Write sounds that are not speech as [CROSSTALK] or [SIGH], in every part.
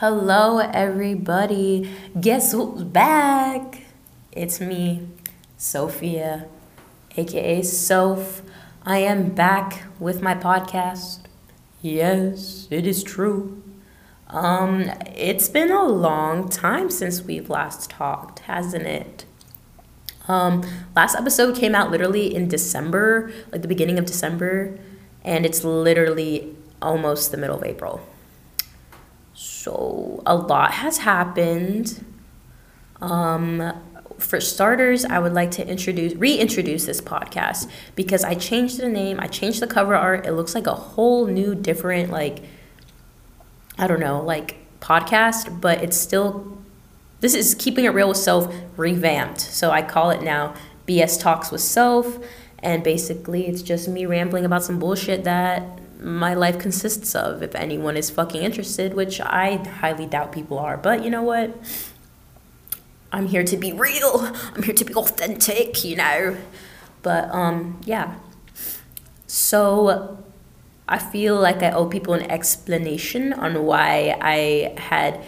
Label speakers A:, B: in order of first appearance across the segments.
A: Hello, everybody. Guess who's back? It's me, Sophia, aka Soph. I am back with my podcast. Yes, it is true. Um, it's been a long time since we've last talked, hasn't it? Um, last episode came out literally in December, like the beginning of December, and it's literally almost the middle of April. So a lot has happened. Um, for starters, I would like to introduce reintroduce this podcast because I changed the name, I changed the cover art. It looks like a whole new different like I don't know, like podcast, but it's still this is keeping it real with Soph revamped. So I call it now BS Talks with Soph and basically it's just me rambling about some bullshit that my life consists of if anyone is fucking interested, which I highly doubt people are. But you know what? I'm here to be real. I'm here to be authentic, you know. But um yeah. So I feel like I owe people an explanation on why I had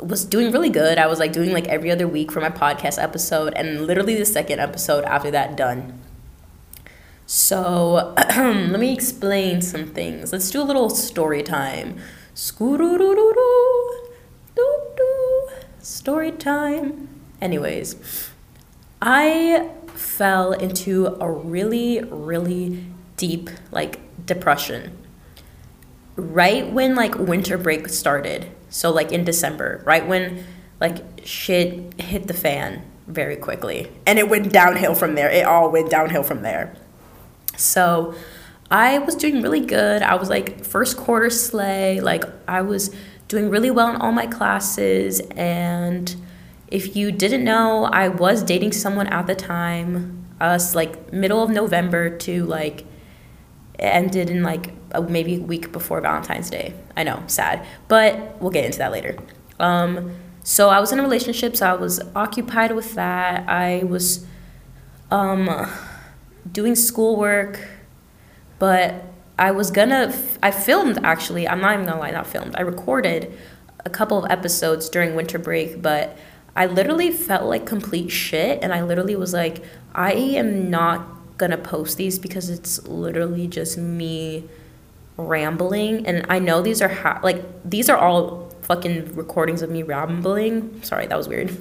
A: was doing really good. I was like doing like every other week for my podcast episode and literally the second episode after that done. So [CLEARS THROAT] let me explain some things. Let's do a little story time. Story time. Anyways, I fell into a really, really deep like depression right when like winter break started. So like in December, right when like shit hit the fan very quickly. And it went downhill from there. It all went downhill from there. So I was doing really good. I was like first quarter slay. Like I was doing really well in all my classes. And if you didn't know, I was dating someone at the time. Us like middle of November to like ended in like a, maybe a week before Valentine's Day. I know, sad, but we'll get into that later. Um, so I was in a relationship, so I was occupied with that. I was um, doing schoolwork, but I was gonna, I filmed actually, I'm not even gonna lie, not filmed. I recorded a couple of episodes during winter break, but I literally felt like complete shit. And I literally was like, I am not gonna post these because it's literally just me rambling. And I know these are, ha- like, these are all fucking recordings of me rambling. Sorry, that was weird.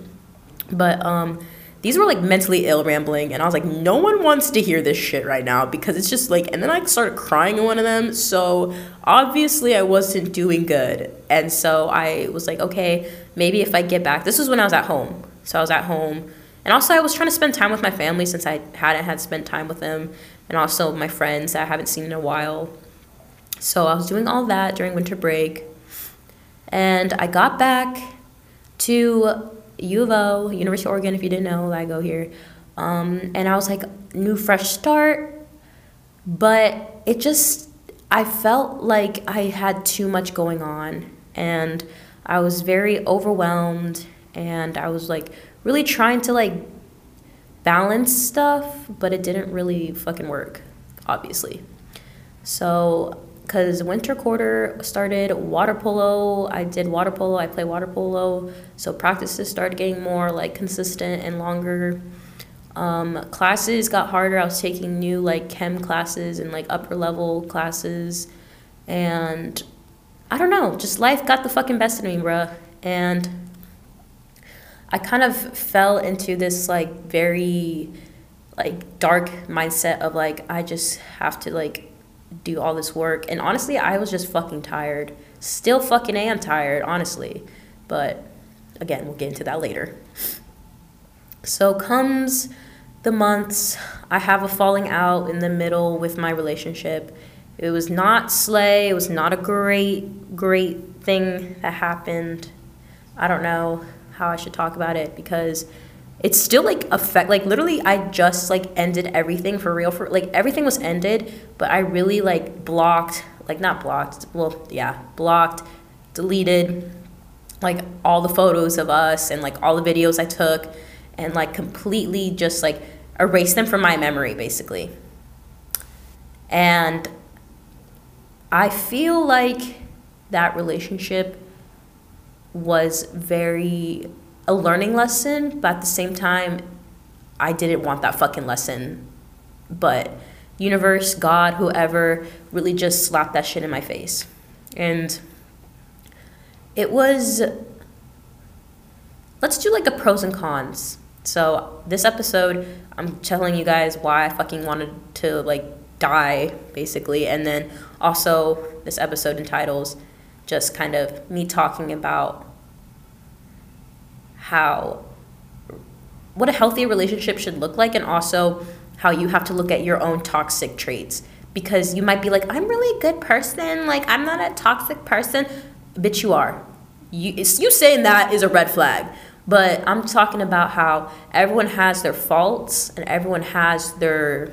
A: But, um, these were like mentally ill rambling and i was like no one wants to hear this shit right now because it's just like and then i started crying in one of them so obviously i wasn't doing good. And so i was like okay maybe if i get back this was when i was at home. So i was at home and also i was trying to spend time with my family since i hadn't had spent time with them and also my friends that i haven't seen in a while. So i was doing all that during winter break and i got back to U of O, University of Oregon, if you didn't know, I go here. Um, and I was like, new fresh start. But it just, I felt like I had too much going on. And I was very overwhelmed. And I was like really trying to like balance stuff, but it didn't really fucking work, obviously. So because winter quarter started water polo i did water polo i play water polo. So practices started getting more like consistent and longer. Um, classes got harder. I was taking new like chem classes and like upper level classes. And i don't know just life got the fucking best of me bruh. And i kind of fell into this like very like dark mindset of like i just have to like do all this work. And honestly, I was just fucking tired. Still fucking am tired, honestly. But again, we'll get into that later. So comes the months, I have a falling out in the middle with my relationship. It was not slay, it was not a great, great thing that happened. I don't know how I should talk about it because it's still like affect like literally I just like ended everything for real for like everything was ended, but I really like blocked like not blocked, well yeah, blocked, deleted like all the photos of us and like all the videos I took and like completely just like erased them from my memory basically. And I feel like that relationship was very a learning lesson, but at the same time, I didn't want that fucking lesson. But universe, God, whoever, really just slapped that shit in my face. And it was let's do like a pros and cons. So this episode, I'm telling you guys why I fucking wanted to like die, basically, and then also this episode entitles just kind of me talking about how what a healthy relationship should look like and also how you have to look at your own toxic traits. Because you might be like i'm really a good person like i'm not a toxic person. Bitch you are. You, you saying that is a red flag. But I'm talking about how everyone has their faults and everyone has their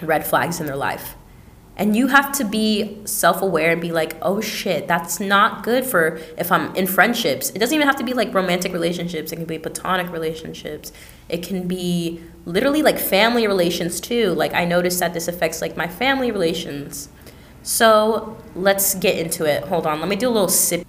A: red flags in their life. And you have to be self aware and be like, oh shit, that's not good for if I'm in friendships. It doesn't even have to be like romantic relationships, it can be platonic relationships. It can be literally like family relations too. Like, I noticed that this affects like my family relations. So let's get into it. Hold on, let me do a little sip.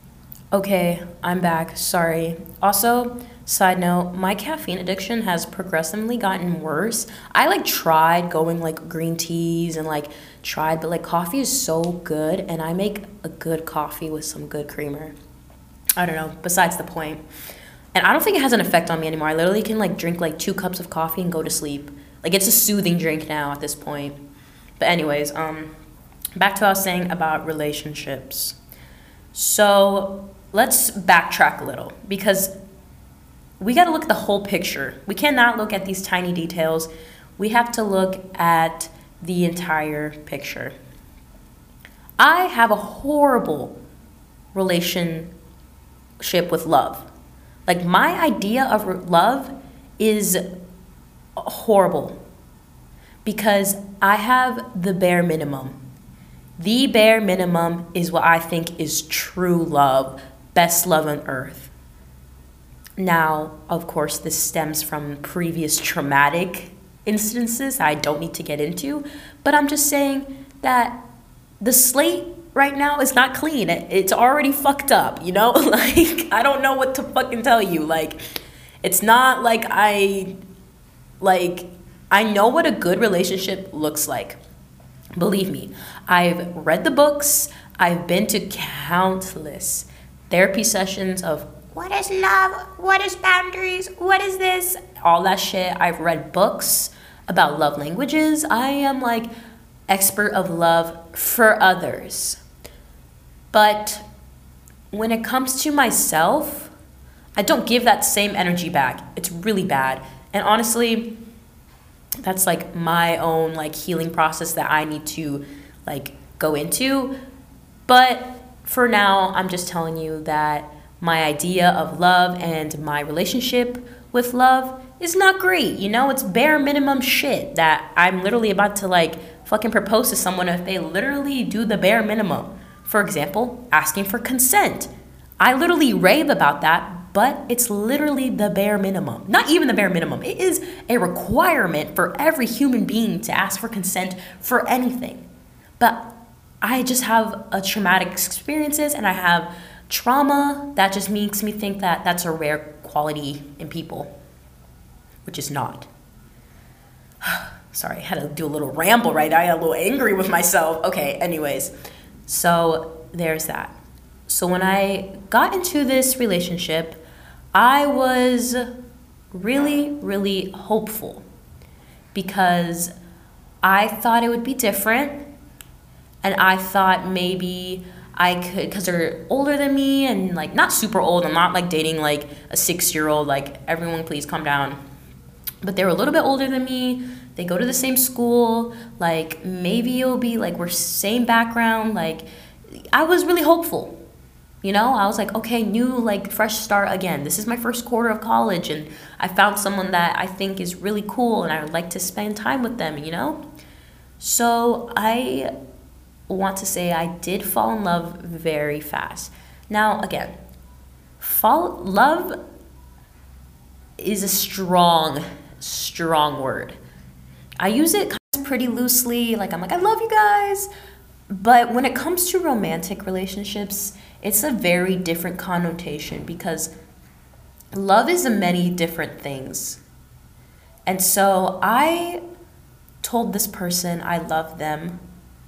A: Okay, I'm back. Sorry. Also, side note, my caffeine addiction has progressively gotten worse. I like tried going like green teas and like tried, but like coffee is so good and I make a good coffee with some good creamer. I don't know, besides the point. And I don't think it has an effect on me anymore. I literally can like drink like two cups of coffee and go to sleep. Like it's a soothing drink now at this point. But anyways, um back to what I was saying about relationships. So let's backtrack a little because we got to look at the whole picture. We cannot look at these tiny details. We have to look at the entire picture. I have a horrible relationship with love. Like, my idea of love is horrible because I have the bare minimum. The bare minimum is what I think is true love best love on earth. Now, of course, this stems from previous traumatic instances I don't need to get into, but I'm just saying that the slate right now is not clean. It's already fucked up, you know? [LAUGHS] like, I don't know what to fucking tell you. Like, it's not like I, like, I know what a good relationship looks like. Believe me, I've read the books, I've been to countless therapy sessions of what is love? What is boundaries? What is this? All that shit. I've read books about love languages. I am like expert of love for others. But when it comes to myself, I don't give that same energy back. It's really bad. And honestly, that's like my own like healing process that I need to like go into. But for now, I'm just telling you that my idea of love and my relationship with love is not great. You know, it's bare minimum shit that I'm literally about to like fucking propose to someone if they literally do the bare minimum. For example, asking for consent. I literally rave about that, but it's literally the bare minimum. Not even the bare minimum. It is a requirement for every human being to ask for consent for anything. But I just have a traumatic experiences and I have trauma that just makes me think that that's a rare quality in people, which is not. [SIGHS] Sorry, I had to do a little ramble right I got a little angry with myself. Okay, anyways, so there's that. So when I got into this relationship, I was really, really hopeful because I thought it would be different and I thought maybe I could because they're older than me and like not super old. I'm not like dating like a six year old. Like everyone, please calm down. But they're a little bit older than me. They go to the same school. Like maybe it'll be like we're same background. Like I was really hopeful. You know, I was like, okay, new, like, fresh start again. This is my first quarter of college, and I found someone that I think is really cool, and I would like to spend time with them, you know? So I want to say I did fall in love very fast. Now, again, fall love is a strong, strong word. I use it kind of pretty loosely. Like I'm like, I love you guys, but when it comes to romantic relationships, it's a very different connotation because love is a many different things. And so I told this person I love them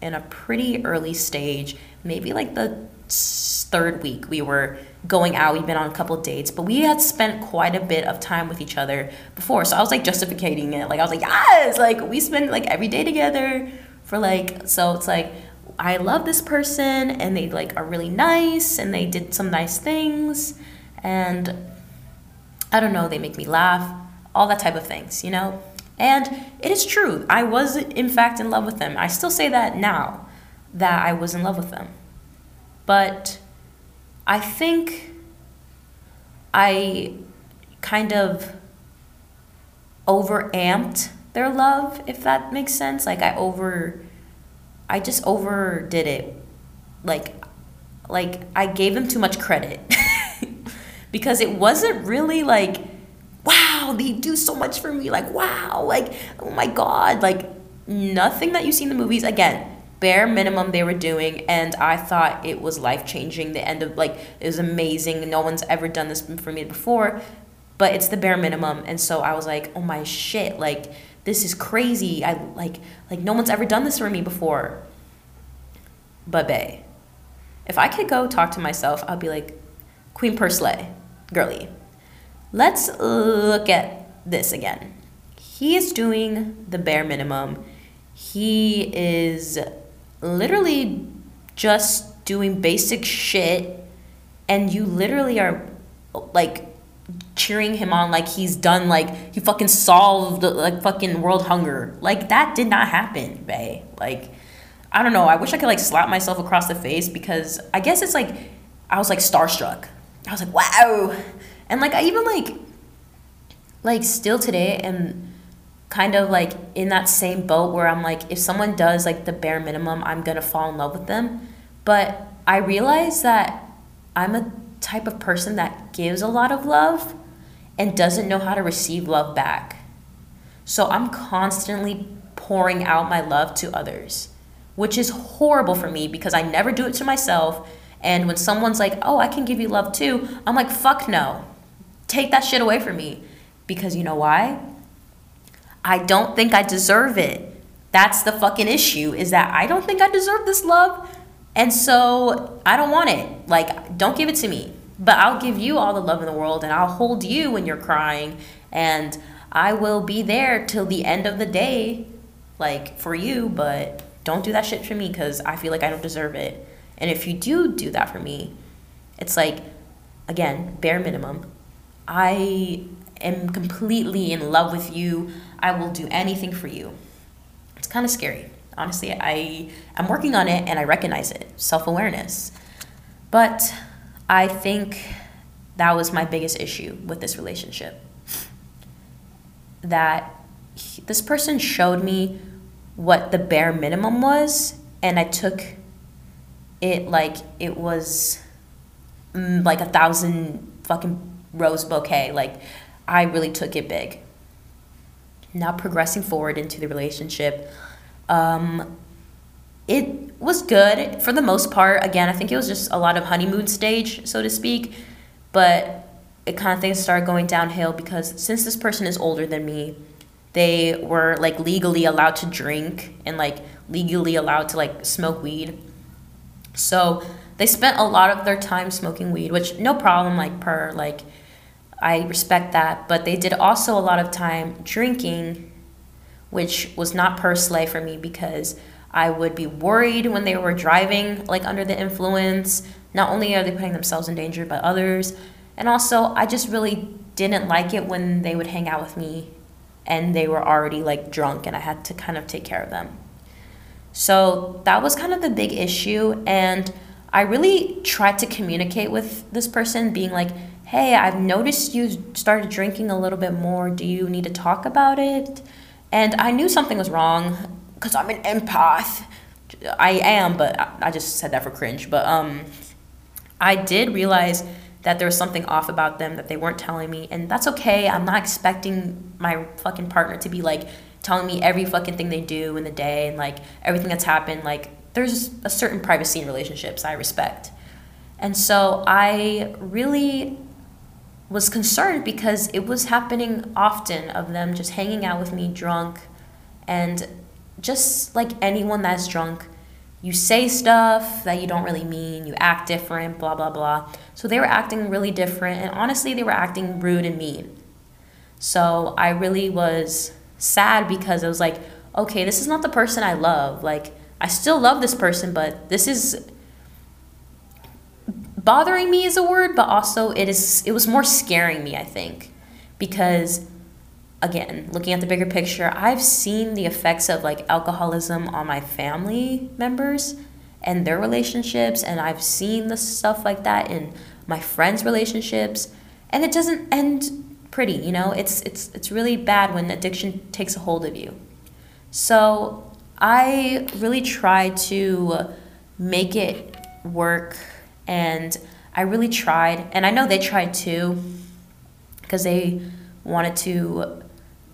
A: in a pretty early stage, maybe like the third week we were going out. We've been on a couple dates but we had spent quite a bit of time with each other before. So i was like justifying it. Like i was like yes! Like we spend like every day together for like so it's like i love this person and they like are really nice and they did some nice things. And i don't know they make me laugh all that type of things you know and it is true i was in fact in love with them i still say that now that i was in love with them but I think I kind of overamped their love, if that makes sense. Like I over I just overdid it. Like like I gave them too much credit. [LAUGHS] because it wasn't really like wow, they do so much for me. Like wow, like oh my god, like nothing that you see in the movies again bare minimum they were doing and i thought it was life changing the end of like it was amazing no one's ever done this for me before but it's the bare minimum and so i was like oh my shit like this is crazy i like like no one's ever done this for me before but bae if i could go talk to myself i'd be like queen pursley girly let's look at this again. He is doing the bare minimum. He is literally just doing basic shit and you literally are like cheering him on like he's done like he fucking solved like fucking world hunger. Like that did not happen bae. Like i don't know. I wish i could like slap myself across the face because i guess it's like i was like starstruck. I was like wow and like i even like like still today am kind of like in that same boat where I'm like, if someone does like the bare minimum, I'm gonna fall in love with them. But I realize that I'm a type of person that gives a lot of love and doesn't know how to receive love back. So I'm constantly pouring out my love to others, which is horrible for me because I never do it to myself. And when someone's like, oh, I can give you love too, I'm like, fuck no. Take that shit away from me. Because you know why? I don't think I deserve it. That's the fucking issue is that I don't think I deserve this love. And so I don't want it. Like, don't give it to me. But I'll give you all the love in the world and I'll hold you when you're crying. And I will be there till the end of the day, like for you. But don't do that shit for me because I feel like I don't deserve it. And if you do do that for me, it's like, again, bare minimum. I am completely in love with you. I will do anything for you. It's kind of scary. Honestly, I am working on it and I recognize it. Self-awareness. But I think that was my biggest issue with this relationship. That he, this person showed me what the bare minimum was and I took it like it was mm, like a thousand fucking rose bouquet. Like I really took it big. Now progressing forward into the relationship, um, it was good for the most part. Again, I think it was just a lot of honeymoon stage, so to speak. But it kind of things started going downhill because since this person is older than me, they were like legally allowed to drink and like legally allowed to like smoke weed. So they spent a lot of their time smoking weed, which no problem, like per like I respect that. But they did also a lot of time drinking, which was not per se for me because I would be worried when they were driving, like under the influence. Not only are they putting themselves in danger, but others. And also, I just really didn't like it when they would hang out with me and they were already like drunk and I had to kind of take care of them. So that was kind of the big issue. And I really tried to communicate with this person, being like, hey, I've noticed you started drinking a little bit more. Do you need to talk about it? And I knew something was wrong because I'm an empath. I am, but I just said that for cringe. But um, I did realize that there was something off about them that they weren't telling me, and that's okay. I'm not expecting my fucking partner to be like telling me every fucking thing they do in the day and like everything that's happened. Like there's a certain privacy in relationships I respect. And so I really was concerned because it was happening often of them just hanging out with me drunk and just like anyone that's drunk you say stuff that you don't really mean, you act different, blah, blah, blah. So they were acting really different, and honestly, they were acting rude and mean. So I really was sad because it was like, okay, this is not the person I love. Like, I still love this person, but this is bothering me is a word, but also it is it was more scaring me, I think, because again, looking at the bigger picture, I've seen the effects of like alcoholism on my family members and their relationships, and I've seen the stuff like that in my friends' relationships, and it doesn't end pretty, you know? It's it's it's really bad when addiction takes a hold of you. So, I really try to make it work and I really tried, and I know they tried too because they wanted to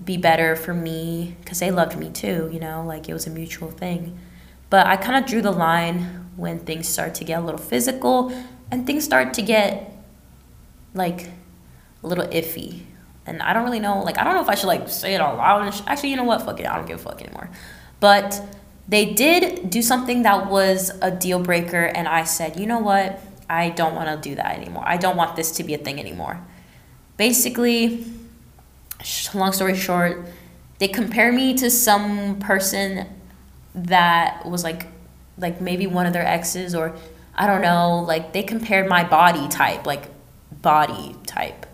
A: be better for me because they loved me too, you know, like it was a mutual thing. But I kind of drew the line when things start to get a little physical and things start to get like a little iffy. And I don't really know, like, I don't know if I should like say it out loud. Actually, you know what? Fuck it. I don't give a fuck anymore. But they did do something that was a deal breaker. And I said, you know what? I don't want to do that anymore. I don't want this to be a thing anymore. Basically, long story short, they compare me to some person that was like like maybe one of their exes or I don't know, like they compared my body type, like body type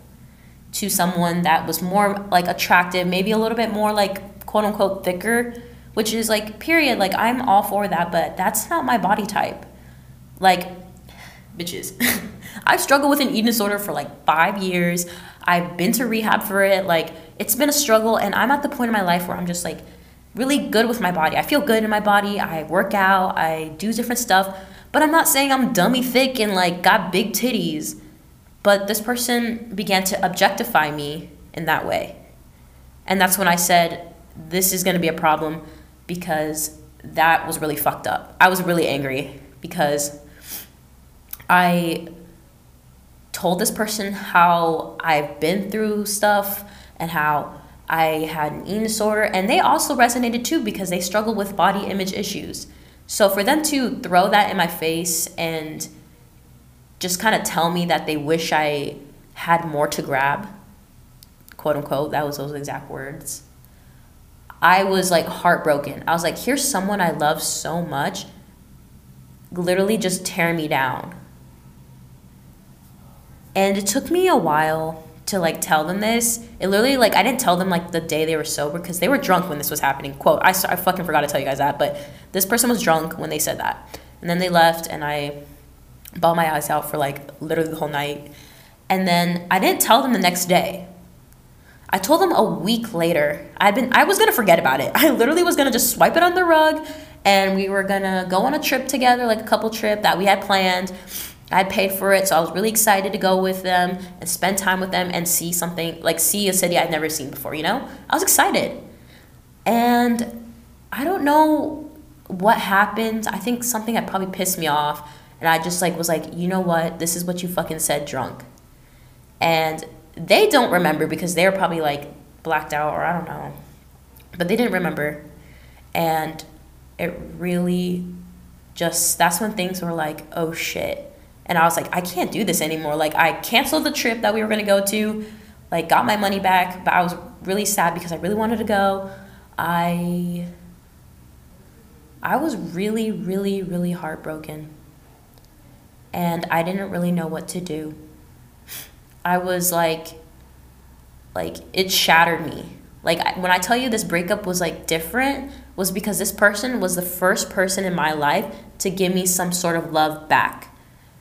A: to someone that was more like attractive, maybe a little bit more like quote unquote thicker, which is like period, like I'm all for that, but that's not my body type. Like bitches. [LAUGHS] I've struggled with an eating disorder for like 5 years. I've been to rehab for it. Like, it's been a struggle, and I'm at the point in my life where I'm just like really good with my body. I feel good in my body. I work out, I do different stuff, but I'm not saying I'm dummy thick and like got big titties. But this person began to objectify me in that way. And that's when I said, this is gonna be a problem because that was really fucked up. I was really angry because I told this person how I've been through stuff and how I had an eating disorder, and they also resonated too because they struggle with body image issues. So for them to throw that in my face and just kind of tell me that they wish I had more to grab, quote unquote, that was those exact words. I was like heartbroken. I was like, here's someone I love so much, literally just tear me down. And it took me a while to like tell them this. It literally like I didn't tell them like the day they were sober because they were drunk when this was happening. Quote, I, I fucking forgot to tell you guys that, but this person was drunk when they said that. And then they left and I bawled my eyes out for like literally the whole night. And then I didn't tell them the next day. I told them a week later. I'd been I was gonna forget about it. [LAUGHS] I literally was gonna just swipe it on the rug and we were gonna go on a trip together, like a couple trip that we had planned I paid for it, so I was really excited to go with them and spend time with them and see something like see a city I'd never seen before, you know? I was excited. And I don't know what happened. I think something had probably pissed me off. And I just like was like, you know what? This is what you fucking said drunk. And they don't remember because they were probably like blacked out or I don't know. But they didn't remember. And it really just that's when things were like, oh shit and I was like, I can't do this anymore. Like, I canceled the trip that we were gonna go to, like, got my money back, but I was really sad because I really wanted to go. I I was really, really, really heartbroken. And I didn't really know what to do. I was like, like, it shattered me. Like, when I tell you this breakup was like different, was because this person was the first person in my life to give me some sort of love back.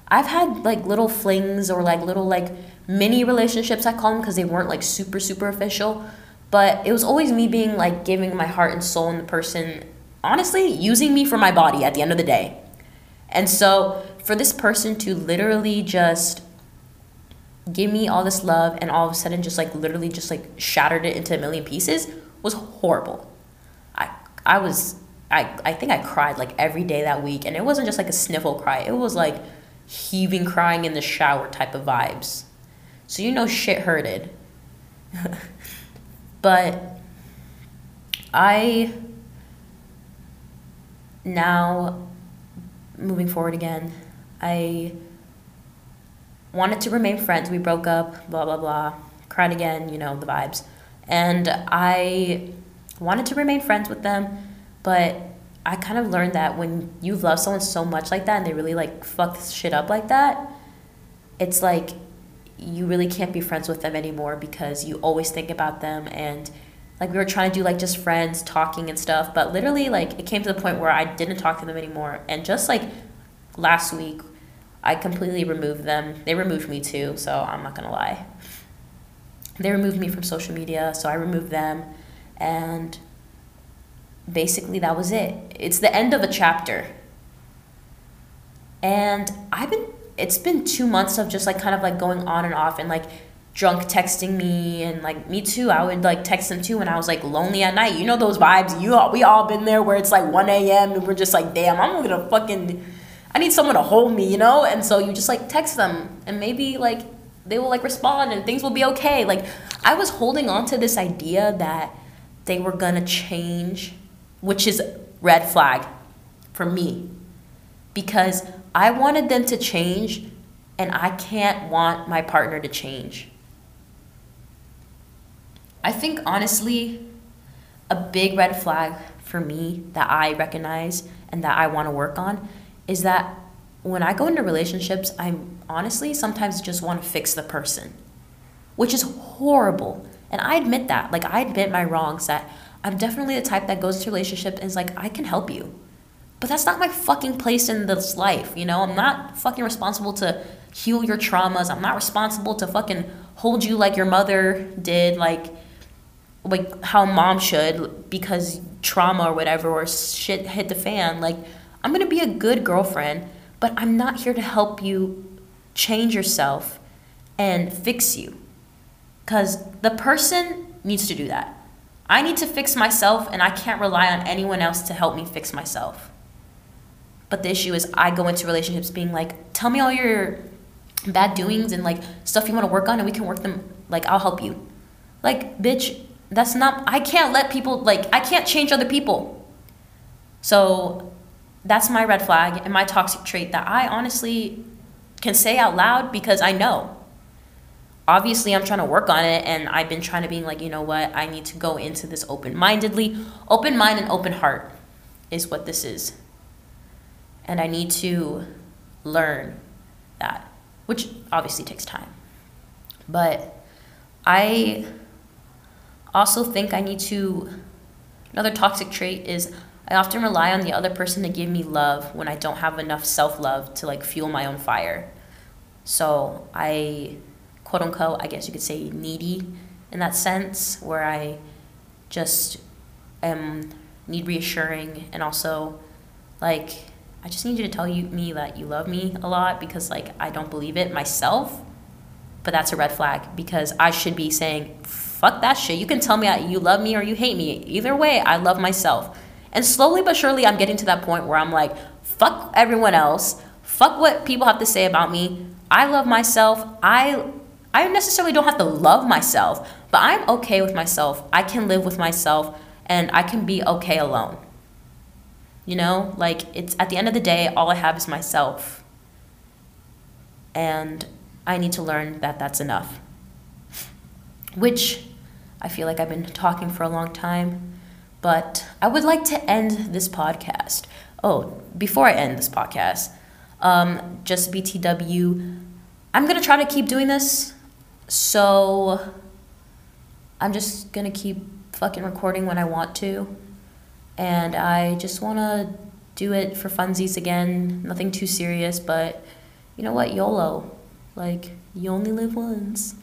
A: I've had like little flings or like little like mini relationships I call them because they weren't like super super official, but it was always me being like giving my heart and soul in the person honestly using me for my body at the end of the day. And so for this person to literally just give me all this love and all of a sudden just like literally just like shattered it into a million pieces was horrible. I I was I, I think I cried like every day that week. And it wasn't just like a sniffle cry, it was like heaving crying in the shower type of vibes. So you know shit hurted. [LAUGHS] but I now moving forward again, I wanted to remain friends. We broke up, blah blah blah. Cried again, you know, the vibes. And I wanted to remain friends with them, but I kind of learned that when you love someone so much like that and they really like fuck shit up like that, it's like you really can't be friends with them anymore because you always think about them and like we were trying to do like just friends talking and stuff but literally like it came to the point where i didn't talk to them anymore and just like last week i completely removed them. They removed me too so i'm not gonna lie. They removed me from social media so i removed them and basically that was it. It's the end of a chapter. And i've been it's been two months of just like kind of like going on and off and like drunk texting me and like me too. I would like text them too when i was like lonely at night. You know those vibes? You all we all been there where it's like 1 a.m and we're just like damn i'm gonna fucking i need someone to hold me you know? And so you just like text them and maybe like they will like respond and things will be okay. Like i was holding on to this idea that they were gonna change which is red flag for me. Because I wanted them to change, and I can't want my partner to change. I think honestly, a big red flag for me that I recognize and that I want to work on is that when I go into relationships, I honestly sometimes just want to fix the person, which is horrible. And I admit that. Like, I admit my wrongs that I'm definitely the type that goes into relationship and is like, I can help you. But that's not my fucking place in this life, you know? I'm not fucking responsible to heal your traumas. I'm not responsible to fucking hold you like your mother did, like like how mom should because trauma or whatever or shit hit the fan. Like I'm going to be a good girlfriend, but I'm not here to help you change yourself and fix you. Cuz the person needs to do that. I need to fix myself and I can't rely on anyone else to help me fix myself. But the issue is, I go into relationships being like, tell me all your bad doings and like stuff you want to work on, and we can work them. Like, I'll help you. Like, bitch, that's not, I can't let people, like, I can't change other people. So that's my red flag and my toxic trait that I honestly can say out loud because I know. Obviously, I'm trying to work on it, and I've been trying to be like, you know what, I need to go into this open mindedly. Open mind and open heart is what this is and I need to learn that, which obviously takes time. But I also think I need to. Another toxic trait is I often rely on the other person to give me love when I don't have enough self love to like fuel my own fire. So I, quote unquote, I guess you could say needy in that sense, where I just am need reassuring and also like I just need you to tell you me that you love me a lot because like I don't believe it myself. But that's a red flag because I should be saying, fuck that shit. You can tell me that you love me or you hate me. Either way, I love myself. And slowly but surely, I'm getting to that point where I'm like, fuck everyone else. Fuck what people have to say about me. I love myself. I I necessarily don't have to love myself, but I'm okay with myself. I can live with myself and I can be okay alone. You know, like it's at the end of the day, all I have is myself. And I need to learn that that's enough. Which I feel like I've been talking for a long time, but I would like to end this podcast. Oh, before I end this podcast, um, just BTW, I'm gonna try to keep doing this. So I'm just gonna keep fucking recording when I want to and I just want to do it for funsies again. Nothing too serious, but you know what? YOLO. Like, you only live once.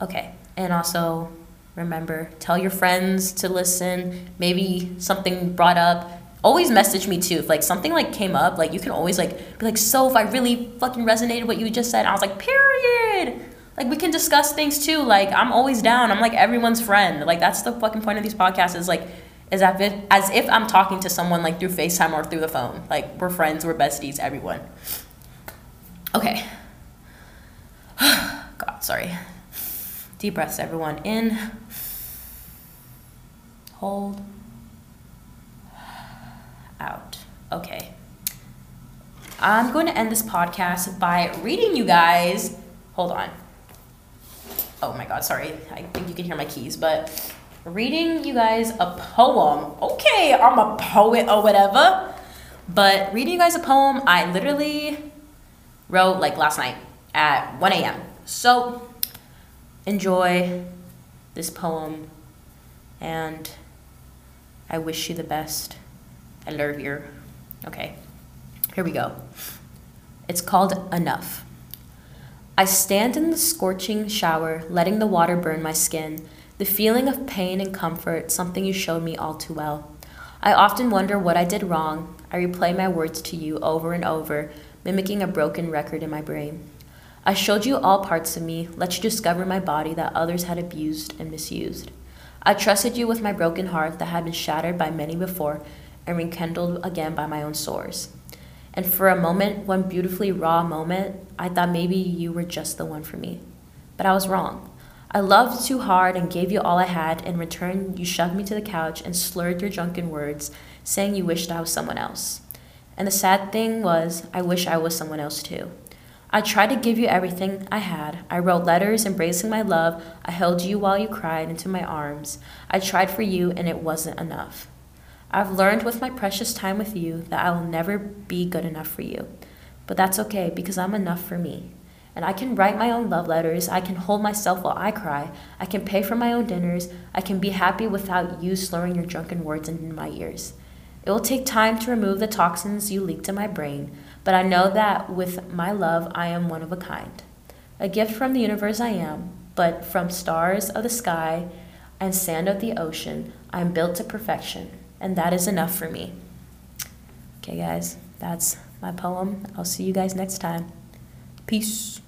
A: Okay, and also remember, tell your friends to listen. Maybe something brought up. Always message me too. If like something like came up, like you can always like be like, so if I really fucking resonated what you just said, I was like, period. Like we can discuss things too. Like I'm always down. I'm like everyone's friend. Like that's the fucking point of these podcasts is like as if, as if I'm talking to someone like through FaceTime or through the phone. Like we're friends, we're besties, everyone. Okay. [SIGHS] God, sorry. Deep breaths, everyone. In. Hold. Out. Okay. I'm going to end this podcast by reading you guys. Hold on. Oh my god, sorry. I think you can hear my keys, but reading you guys a poem. Okay, I'm a poet or whatever. But reading you guys a poem, I literally wrote like last night at 1 a.m. So enjoy this poem and I wish you the best. I love you. Okay, here we go. It's called Enough. I stand in the scorching shower, letting the water burn my skin. The feeling of pain and comfort, something you showed me all too well. I often wonder what I did wrong. I replay my words to you over and over, mimicking a broken record in my brain. I showed you all parts of me, let you discover my body that others had abused and misused. I trusted you with my broken heart that had been shattered by many before and rekindled again by my own sores. And for a moment, one beautifully raw moment, I thought maybe you were just the one for me. But I was wrong. I loved too hard and gave you all I had. In return, you shoved me to the couch and slurred your drunken words, saying you wished I was someone else. And the sad thing was, I wish I was someone else too. I tried to give you everything I had. I wrote letters embracing my love. I held you while you cried into my arms. I tried for you, and it wasn't enough. I've learned with my precious time with you that I will never be good enough for you. But that's okay because I'm enough for me and I can write my own love letters. I can hold myself while I cry. I can pay for my own dinners. I can be happy without you slurring your drunken words into my ears. It will take time to remove the toxins you leaked in my brain, but I know that with my love, I am one of a kind. A gift from the universe, I am, but from stars of the sky and sand of the ocean, I am built to perfection, and that is enough for me. Okay, guys, that's my poem. I'll see you guys next time. Peace.